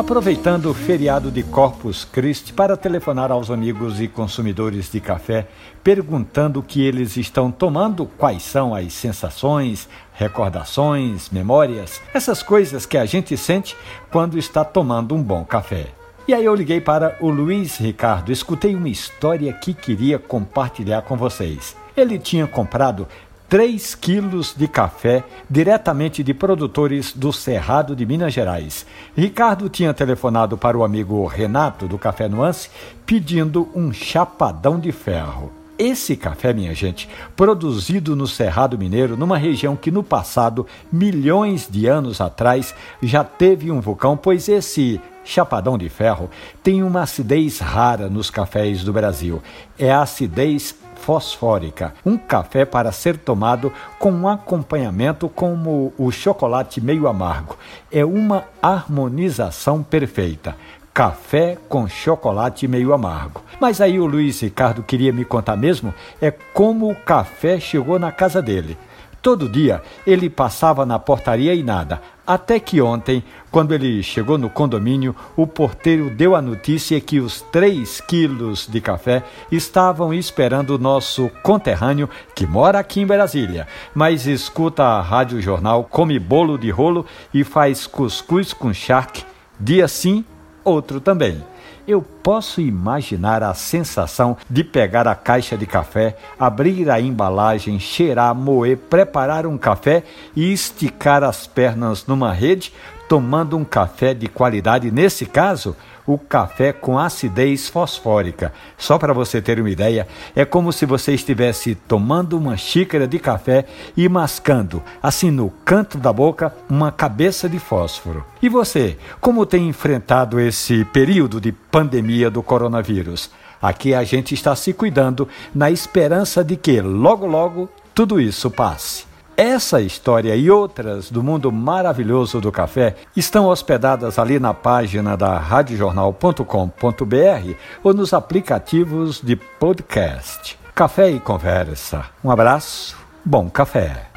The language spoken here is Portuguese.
aproveitando o feriado de Corpus Christi para telefonar aos amigos e consumidores de café, perguntando o que eles estão tomando, quais são as sensações, recordações, memórias, essas coisas que a gente sente quando está tomando um bom café. E aí eu liguei para o Luiz Ricardo, escutei uma história que queria compartilhar com vocês. Ele tinha comprado 3 quilos de café diretamente de produtores do Cerrado de Minas Gerais. Ricardo tinha telefonado para o amigo Renato do Café Nuance pedindo um chapadão de ferro. Esse café, minha gente, produzido no Cerrado Mineiro, numa região que no passado, milhões de anos atrás, já teve um vulcão, pois esse chapadão de ferro tem uma acidez rara nos cafés do Brasil. É a acidez fosfórica, um café para ser tomado com um acompanhamento como o chocolate meio amargo. É uma harmonização perfeita. Café com chocolate meio amargo. Mas aí o Luiz Ricardo queria me contar mesmo é como o café chegou na casa dele. Todo dia ele passava na portaria e nada, até que ontem, quando ele chegou no condomínio, o porteiro deu a notícia que os 3 quilos de café estavam esperando o nosso conterrâneo que mora aqui em Brasília, mas escuta a Rádio Jornal, come bolo de rolo e faz cuscuz com charque, dia sim, outro também. Eu posso imaginar a sensação de pegar a caixa de café, abrir a embalagem, cheirar, moer, preparar um café e esticar as pernas numa rede, tomando um café de qualidade, nesse caso, o café com acidez fosfórica. Só para você ter uma ideia, é como se você estivesse tomando uma xícara de café e mascando, assim no canto da boca, uma cabeça de fósforo. E você, como tem enfrentado esse período de pandemia do coronavírus? Aqui a gente está se cuidando na esperança de que logo logo tudo isso passe. Essa história e outras do mundo maravilhoso do café estão hospedadas ali na página da radiojornal.com.br ou nos aplicativos de podcast. Café e conversa. Um abraço, bom café.